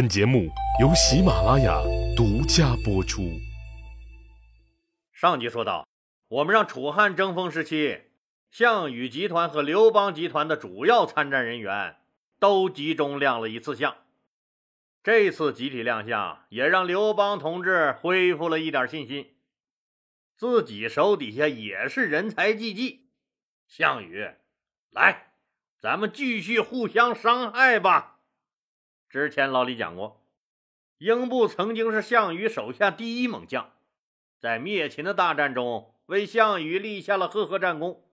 本节目由喜马拉雅独家播出。上集说到，我们让楚汉争锋时期，项羽集团和刘邦集团的主要参战人员都集中亮了一次相。这次集体亮相，也让刘邦同志恢复了一点信心，自己手底下也是人才济济。项羽，来。咱们继续互相伤害吧。之前老李讲过，英布曾经是项羽手下第一猛将，在灭秦的大战中为项羽立下了赫赫战功。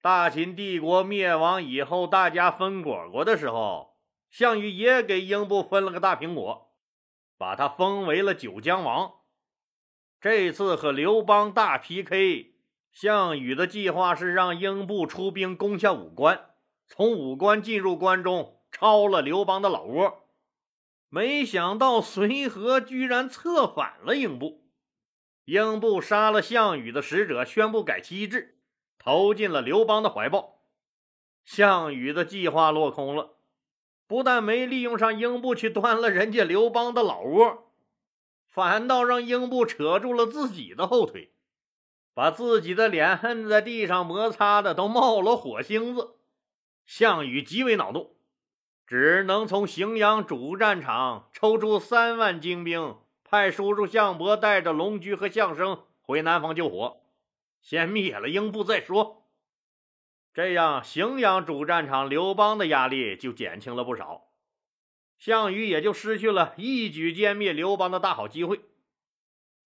大秦帝国灭亡以后，大家分果果的时候，项羽也给英布分了个大苹果，把他封为了九江王。这次和刘邦大 PK，项羽的计划是让英布出兵攻下武关。从武关进入关中，抄了刘邦的老窝。没想到随和居然策反了英布，英布杀了项羽的使者，宣布改旗制，投进了刘邦的怀抱。项羽的计划落空了，不但没利用上英布去端了人家刘邦的老窝，反倒让英布扯住了自己的后腿，把自己的脸摁在地上摩擦的都冒了火星子。项羽极为恼怒，只能从荥阳主战场抽出三万精兵，派叔叔项伯带着龙驹和项生回南方救火，先灭了英布再说。这样，荥阳主战场刘邦的压力就减轻了不少，项羽也就失去了一举歼灭刘邦的大好机会。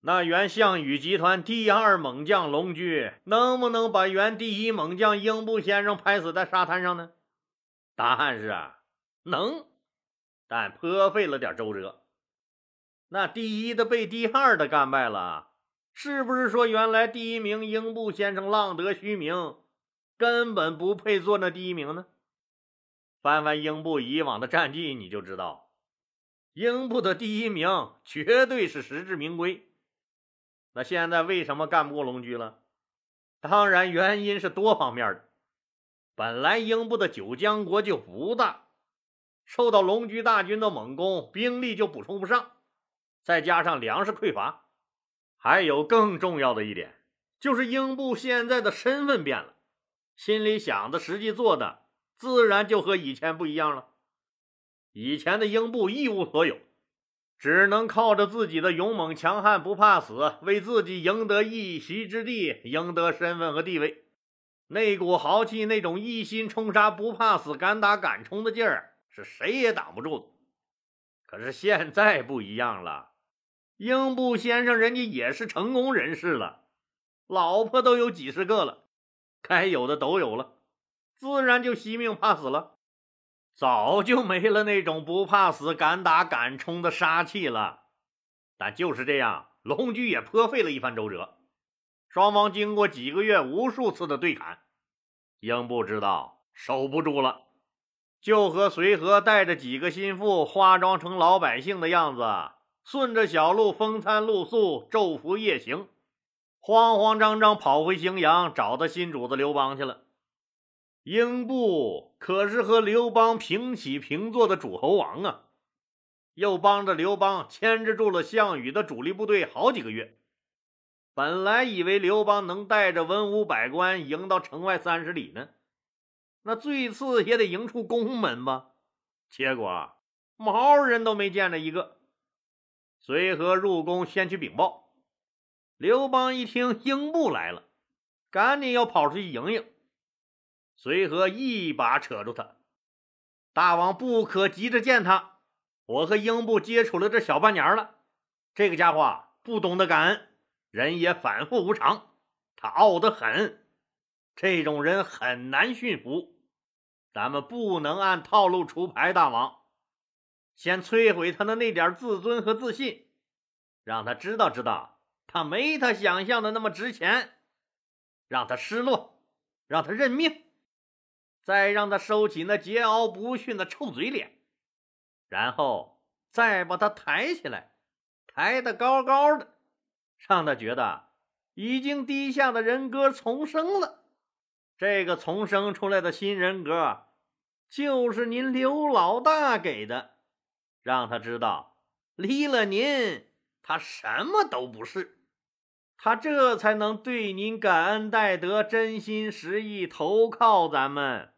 那原项羽集团第二猛将龙驹，能不能把原第一猛将英布先生拍死在沙滩上呢？答案是能，但颇费了点周折。那第一的被第二的干败了，是不是说原来第一名英布先生浪得虚名，根本不配做那第一名呢？翻翻英布以往的战绩，你就知道，英布的第一名绝对是实至名归。那现在为什么干不过龙驹了？当然，原因是多方面的。本来英布的九江国就不大，受到龙驹大军的猛攻，兵力就补充不上，再加上粮食匮乏，还有更重要的一点，就是英布现在的身份变了，心里想的、实际做的，自然就和以前不一样了。以前的英布一无所有。只能靠着自己的勇猛强悍、不怕死，为自己赢得一席之地，赢得身份和地位。那股豪气，那种一心冲杀、不怕死、敢打敢冲的劲儿，是谁也挡不住。可是现在不一样了，英布先生人家也是成功人士了，老婆都有几十个了，该有的都有了，自然就惜命怕死了。早就没了那种不怕死、敢打敢冲的杀气了，但就是这样，龙驹也颇费了一番周折。双方经过几个月无数次的对砍，英布知道守不住了，就和随和带着几个心腹，化妆成老百姓的样子，顺着小路风餐露宿，昼伏夜行，慌慌张张跑回荥阳，找他新主子刘邦去了。英布可是和刘邦平起平坐的主侯王啊，又帮着刘邦牵制住了项羽的主力部队好几个月。本来以为刘邦能带着文武百官迎到城外三十里呢，那最次也得迎出宫门吧？结果毛人都没见着一个。随和入宫先去禀报，刘邦一听英布来了，赶紧要跑出去迎迎。随和一把扯住他，大王不可急着见他。我和英布接触了这小半年了，这个家伙不懂得感恩，人也反复无常，他傲得很，这种人很难驯服。咱们不能按套路出牌，大王，先摧毁他的那点自尊和自信，让他知道知道他没他想象的那么值钱，让他失落，让他认命。再让他收起那桀骜不驯的臭嘴脸，然后再把他抬起来，抬得高高的，让他觉得已经低下的人格重生了。这个重生出来的新人格，就是您刘老大给的。让他知道离了您，他什么都不是。他这才能对您感恩戴德，真心实意投靠咱们。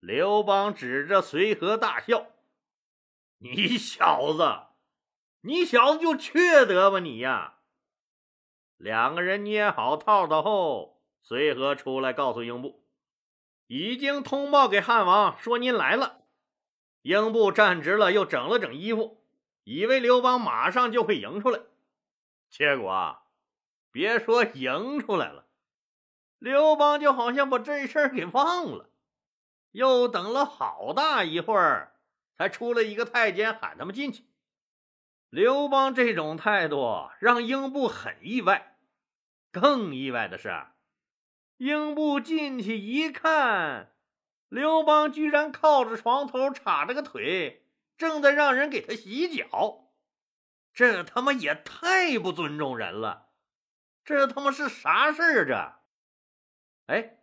刘邦指着随和大笑：“你小子，你小子就缺德吧你呀！”两个人捏好套套后，随和出来告诉英布，已经通报给汉王，说您来了。英布站直了，又整了整衣服，以为刘邦马上就会迎出来。结果，别说迎出来了，刘邦就好像把这事儿给忘了。又等了好大一会儿，才出来一个太监喊他们进去。刘邦这种态度让英布很意外，更意外的是，英布进去一看，刘邦居然靠着床头叉着个腿，正在让人给他洗脚。这他妈也太不尊重人了！这他妈是啥事儿？这，哎，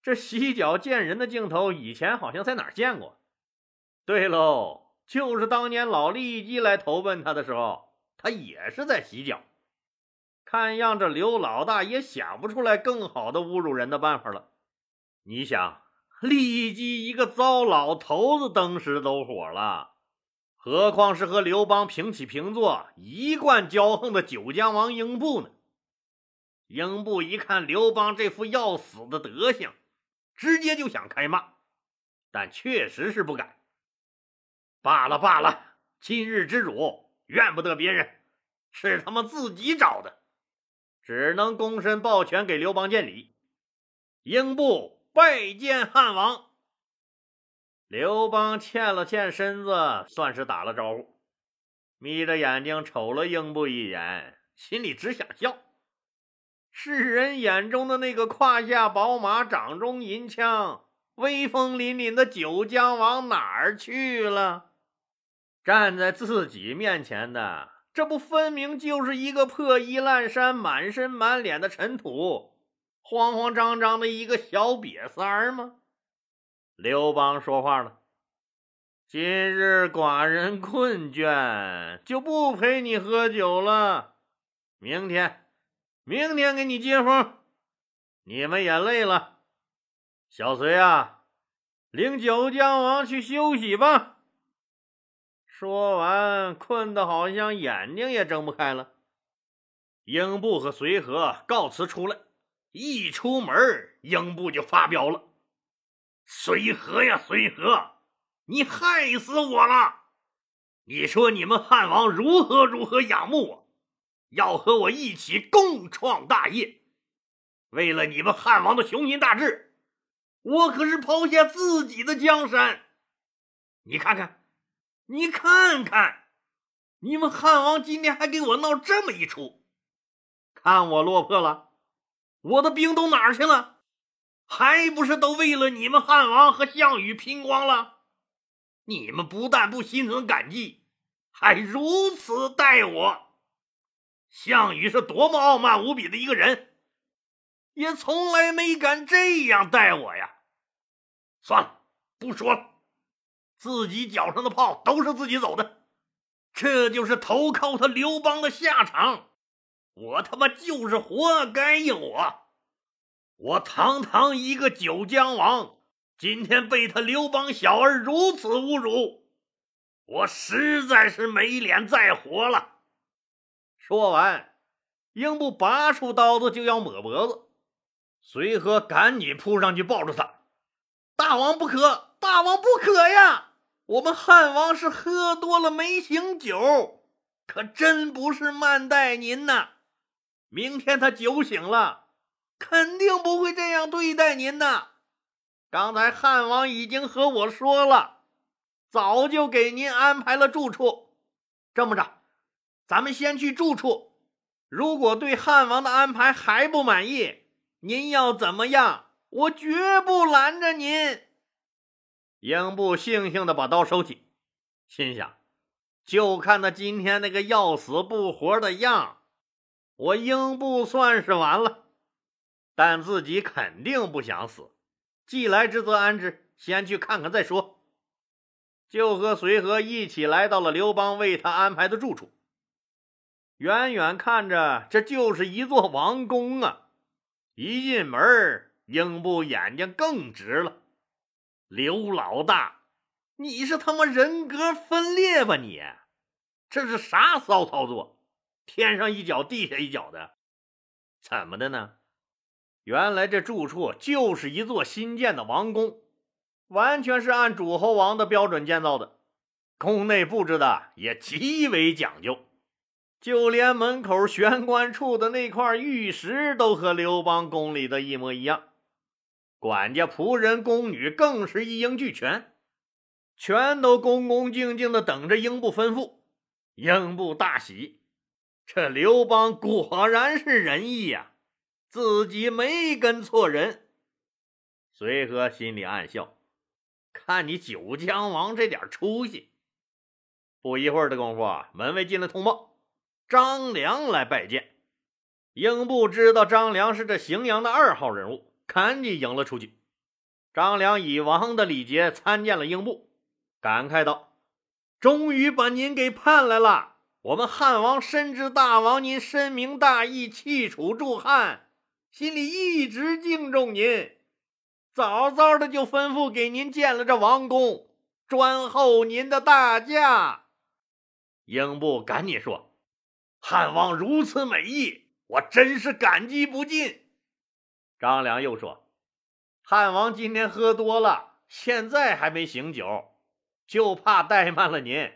这洗脚见人的镜头以前好像在哪儿见过。对喽，就是当年老利基来投奔他的时候，他也是在洗脚。看样子刘老大也想不出来更好的侮辱人的办法了。你想，利基一个糟老头子登时都火了。何况是和刘邦平起平坐、一贯骄横的九江王英布呢？英布一看刘邦这副要死的德行，直接就想开骂，但确实是不敢。罢了罢了，今日之辱怨不得别人，是他们自己找的，只能躬身抱拳给刘邦见礼。英布拜见汉王。刘邦欠了欠身子，算是打了招呼，眯着眼睛瞅了英布一眼，心里只想笑。世人眼中的那个胯下宝马、掌中银枪、威风凛凛的九江王哪儿去了？站在自己面前的，这不分明就是一个破衣烂衫、满身满脸的尘土、慌慌张张的一个小瘪三儿吗？刘邦说话了：“今日寡人困倦，就不陪你喝酒了。明天，明天给你接风。你们也累了，小隋啊，领九江王去休息吧。”说完，困得好像眼睛也睁不开了。英布和随和告辞出来，一出门，英布就发飙了。随和呀，随和，你害死我了！你说你们汉王如何如何仰慕我，要和我一起共创大业。为了你们汉王的雄心大志，我可是抛下自己的江山。你看看，你看看，你们汉王今天还给我闹这么一出，看我落魄了，我的兵都哪儿去了？还不是都为了你们汉王和项羽拼光了？你们不但不心存感激，还如此待我。项羽是多么傲慢无比的一个人，也从来没敢这样待我呀！算了，不说了，自己脚上的泡都是自己走的，这就是投靠他刘邦的下场。我他妈就是活该呀！我。我堂堂一个九江王，今天被他刘邦小儿如此侮辱，我实在是没脸再活了。说完，英布拔出刀子就要抹脖子，随和赶紧扑上去抱住他：“大王不可，大王不可呀！我们汉王是喝多了没醒酒，可真不是慢待您呐。明天他酒醒了。”肯定不会这样对待您的。刚才汉王已经和我说了，早就给您安排了住处。这么着，咱们先去住处。如果对汉王的安排还不满意，您要怎么样，我绝不拦着您。英布悻悻的把刀收起，心想：就看他今天那个要死不活的样，我英布算是完了。但自己肯定不想死，既来之则安之，先去看看再说。就和随和一起来到了刘邦为他安排的住处。远远看着，这就是一座王宫啊！一进门，英布眼睛更直了。刘老大，你是他妈人格分裂吧你？这是啥骚操作？天上一脚地下一脚的，怎么的呢？原来这住处就是一座新建的王宫，完全是按诸侯王的标准建造的，宫内布置的也极为讲究。就连门口玄关处的那块玉石都和刘邦宫里的一模一样，管家、仆人、宫女更是一应俱全，全都恭恭敬敬的等着英布吩咐。英布大喜，这刘邦果然是仁义呀，自己没跟错人。随和心里暗笑，看你九江王这点出息。不一会儿的功夫，门卫进来通报。张良来拜见，英布知道张良是这荥阳的二号人物，赶紧迎了出去。张良以王的礼节参见了英布，感慨道：“终于把您给盼来了。我们汉王深知大王您深明大义，弃楚助汉，心里一直敬重您，早早的就吩咐给您建了这王宫，专候您的大驾。”英布赶紧说。汉王如此美意，我真是感激不尽。张良又说：“汉王今天喝多了，现在还没醒酒，就怕怠慢了您。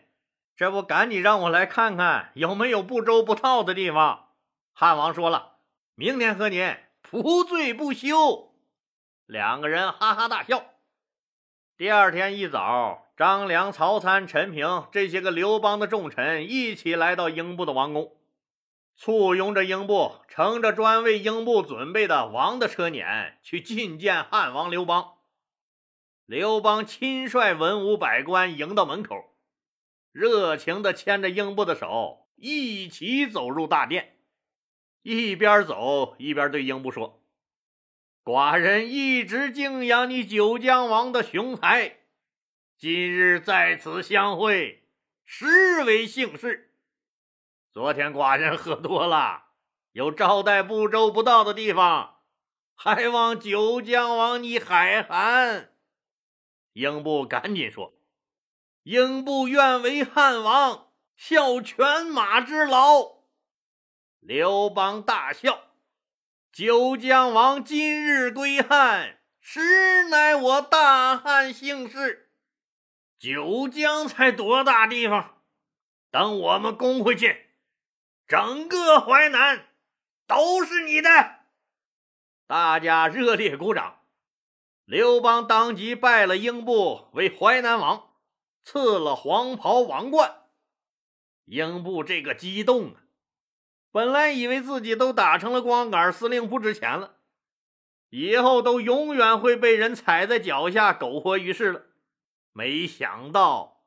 这不，赶紧让我来看看有没有不周不到的地方。”汉王说了：“明天和您不醉不休。”两个人哈哈大笑。第二天一早，张良、曹参、陈平这些个刘邦的重臣一起来到英布的王宫。簇拥着英布，乘着专为英布准备的王的车辇去觐见汉王刘邦。刘邦亲率文武百官迎到门口，热情地牵着英布的手，一起走入大殿。一边走一边对英布说：“寡人一直敬仰你九江王的雄才，今日在此相会，实为幸事。”昨天寡人喝多了，有招待不周不到的地方，还望九江王你海涵。英布赶紧说：“英布愿为汉王效犬马之劳。”刘邦大笑：“九江王今日归汉，实乃我大汉幸事。九江才多大地方？等我们攻回去。”整个淮南都是你的！大家热烈鼓掌。刘邦当即拜了英布为淮南王，赐了黄袍王冠。英布这个激动啊！本来以为自己都打成了光杆司令，不值钱了，以后都永远会被人踩在脚下，苟活于世了。没想到。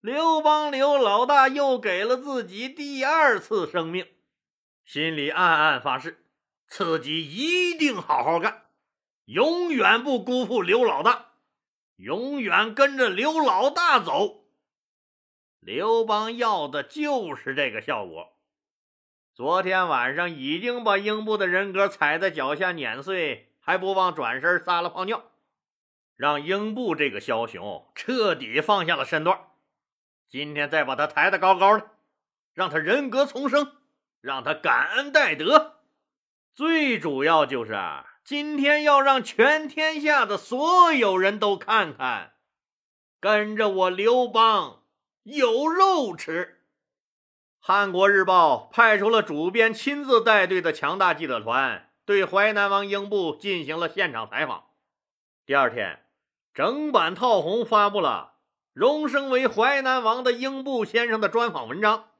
刘邦刘老大又给了自己第二次生命，心里暗暗发誓，自己一定好好干，永远不辜负刘老大，永远跟着刘老大走。刘邦要的就是这个效果。昨天晚上已经把英布的人格踩在脚下碾碎，还不忘转身撒了泡尿，让英布这个枭雄彻底放下了身段。今天再把他抬得高高的，让他人格重生，让他感恩戴德。最主要就是啊今天要让全天下的所有人都看看，跟着我刘邦有肉吃。汉国日报派出了主编亲自带队的强大记者团，对淮南王英布进行了现场采访。第二天，整版套红发布了。荣升为淮南王的英布先生的专访文章，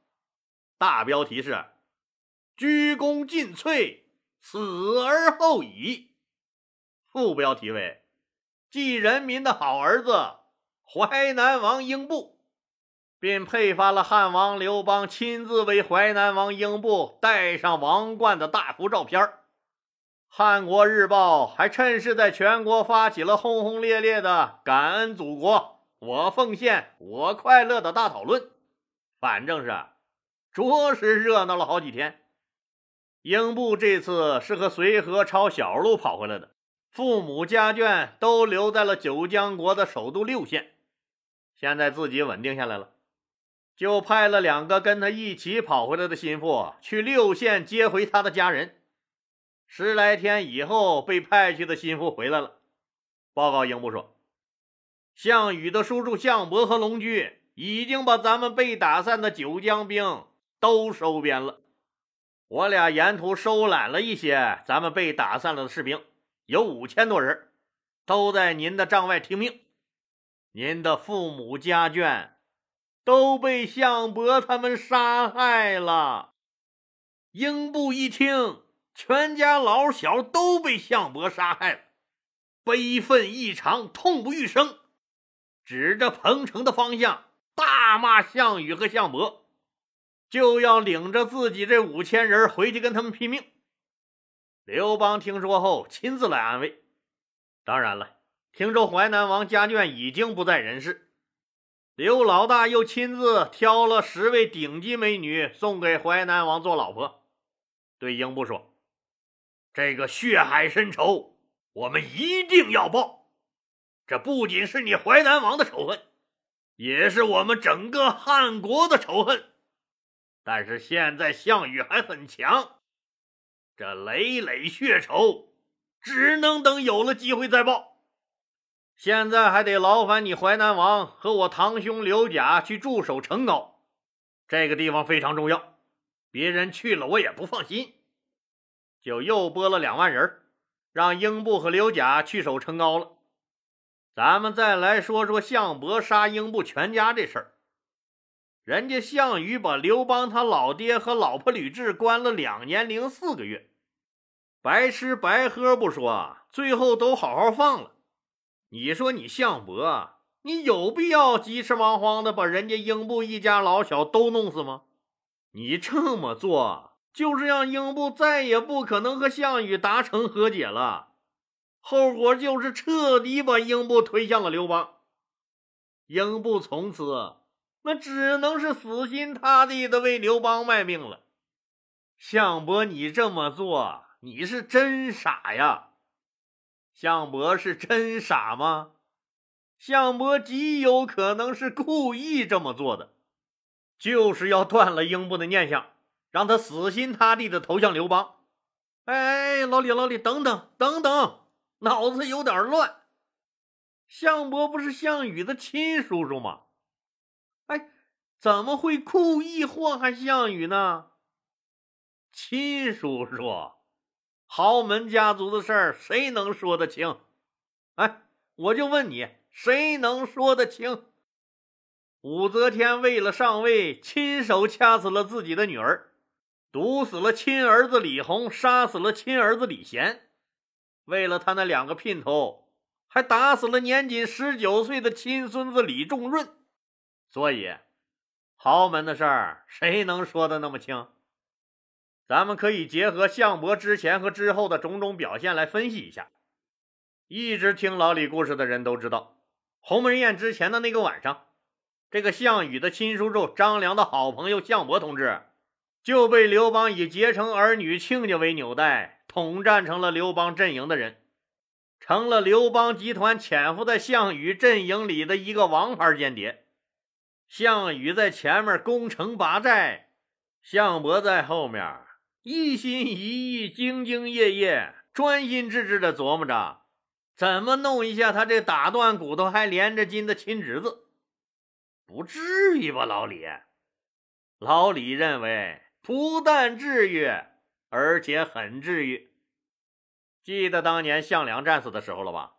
大标题是“鞠躬尽瘁，死而后已”，副标题为“继人民的好儿子淮南王英布”，并配发了汉王刘邦亲自为淮南王英布戴上王冠的大幅照片。汉国日报还趁势在全国发起了轰轰烈烈的感恩祖国。我奉献，我快乐的大讨论，反正是着实热闹了好几天。英布这次是和随和抄小路跑回来的，父母家眷都留在了九江国的首都六县，现在自己稳定下来了。就派了两个跟他一起跑回来的心腹去六县接回他的家人。十来天以后，被派去的心腹回来了，报告英布说：“项羽的叔叔项伯和龙驹已经把咱们被打散的九江兵都收编了。我俩沿途收揽了一些咱们被打散了的士兵，有五千多人，都在您的帐外听命。您的父母家眷。”都被项伯他们杀害了。英布一听，全家老小都被项伯杀害了，悲愤异常，痛不欲生，指着彭城的方向大骂项羽和项伯，就要领着自己这五千人回去跟他们拼命。刘邦听说后，亲自来安慰。当然了，听说淮南王家眷已经不在人世。刘老大又亲自挑了十位顶级美女送给淮南王做老婆，对英布说：“这个血海深仇，我们一定要报。这不仅是你淮南王的仇恨，也是我们整个汉国的仇恨。但是现在项羽还很强，这累累血仇，只能等有了机会再报。”现在还得劳烦你淮南王和我堂兄刘贾去驻守成皋，这个地方非常重要，别人去了我也不放心。就又拨了两万人，让英布和刘贾去守成皋了。咱们再来说说项伯杀英布全家这事儿。人家项羽把刘邦他老爹和老婆吕雉关了两年零四个月，白吃白喝不说，最后都好好放了。你说你项伯，你有必要急赤忙慌的把人家英布一家老小都弄死吗？你这么做就是让英布再也不可能和项羽达成和解了，后果就是彻底把英布推向了刘邦。英布从此那只能是死心塌地的为刘邦卖命了。项伯，你这么做，你是真傻呀！项伯是真傻吗？项伯极有可能是故意这么做的，就是要断了英布的念想，让他死心塌地的投向刘邦。哎，老李，老李，等等，等等，脑子有点乱。项伯不是项羽的亲叔叔吗？哎，怎么会故意祸害项羽呢？亲叔叔。豪门家族的事儿，谁能说得清？哎，我就问你，谁能说得清？武则天为了上位，亲手掐死了自己的女儿，毒死了亲儿子李弘，杀死了亲儿子李贤，为了他那两个姘头，还打死了年仅十九岁的亲孙子李重润。所以，豪门的事儿，谁能说得那么清？咱们可以结合项伯之前和之后的种种表现来分析一下。一直听老李故事的人都知道，鸿门宴之前的那个晚上，这个项羽的亲叔叔张良的好朋友项伯同志就被刘邦以结成儿女亲家为纽带，统战成了刘邦阵营的人，成了刘邦集团潜伏在项羽阵营里的一个王牌间谍。项羽在前面攻城拔寨，项伯在后面。一心一意、兢兢业业、专心致志地琢磨着怎么弄一下他这打断骨头还连着筋的亲侄子，不至于吧？老李，老李认为不但至于，而且很治愈。记得当年项梁战死的时候了吧？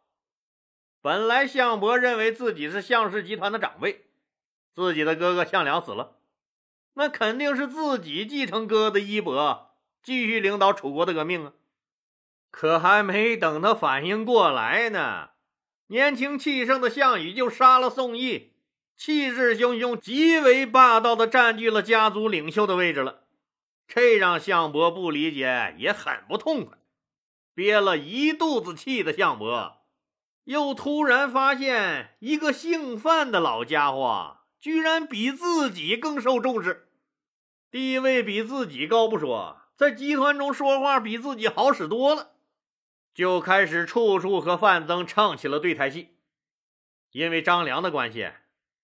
本来项伯认为自己是项氏集团的长辈，自己的哥哥项梁死了，那肯定是自己继承哥哥的衣钵。继续领导楚国的革命啊！可还没等他反应过来呢，年轻气盛的项羽就杀了宋义，气势汹汹、极为霸道的占据了家族领袖的位置了。这让项伯不理解，也很不痛快，憋了一肚子气的项伯又突然发现一个姓范的老家伙，居然比自己更受重视，地位比自己高不说，在集团中说话比自己好使多了，就开始处处和范增唱起了对台戏。因为张良的关系，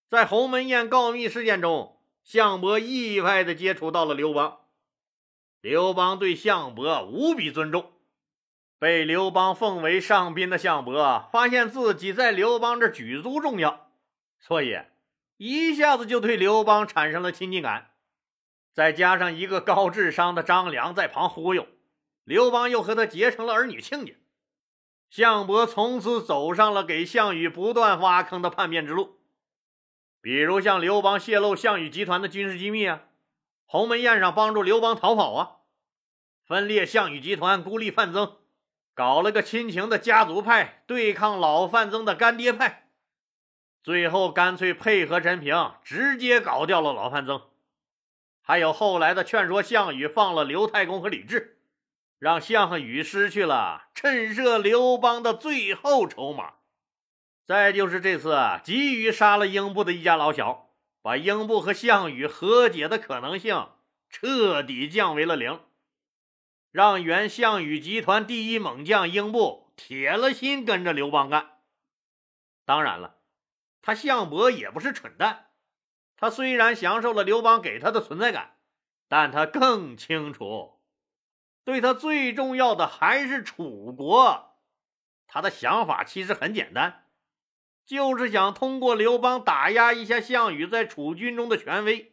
在鸿门宴告密事件中，项伯意外的接触到了刘邦。刘邦对项伯无比尊重，被刘邦奉为上宾的项伯发现自己在刘邦这举足重要，所以一下子就对刘邦产生了亲近感。再加上一个高智商的张良在旁忽悠，刘邦又和他结成了儿女亲家，项伯从此走上了给项羽不断挖坑的叛变之路。比如像刘邦泄露项羽集团的军事机密啊。鸿门宴上帮助刘邦逃跑啊，分裂项羽集团，孤立范增，搞了个亲情的家族派对抗老范增的干爹派，最后干脆配合陈平，直接搞掉了老范增。还有后来的劝说项羽放了刘太公和李治，让项羽失去了震慑刘邦的最后筹码。再就是这次急于杀了英布的一家老小。把英布和项羽和解的可能性彻底降为了零，让原项羽集团第一猛将英布铁了心跟着刘邦干。当然了，他项伯也不是蠢蛋，他虽然享受了刘邦给他的存在感，但他更清楚，对他最重要的还是楚国。他的想法其实很简单。就是想通过刘邦打压一下项羽在楚军中的权威，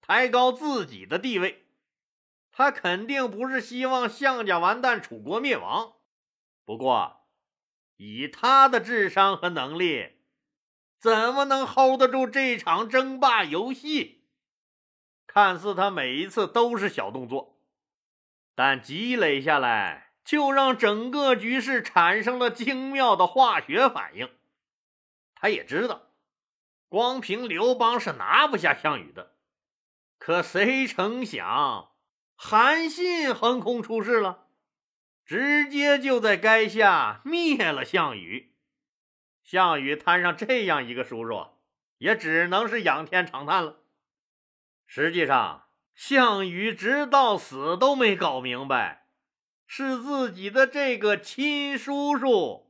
抬高自己的地位。他肯定不是希望项家完蛋，楚国灭亡。不过，以他的智商和能力，怎么能 hold 得住这场争霸游戏？看似他每一次都是小动作，但积累下来，就让整个局势产生了精妙的化学反应。他也知道，光凭刘邦是拿不下项羽的。可谁成想，韩信横空出世了，直接就在垓下灭了项羽。项羽摊上这样一个叔叔，也只能是仰天长叹了。实际上，项羽直到死都没搞明白，是自己的这个亲叔叔。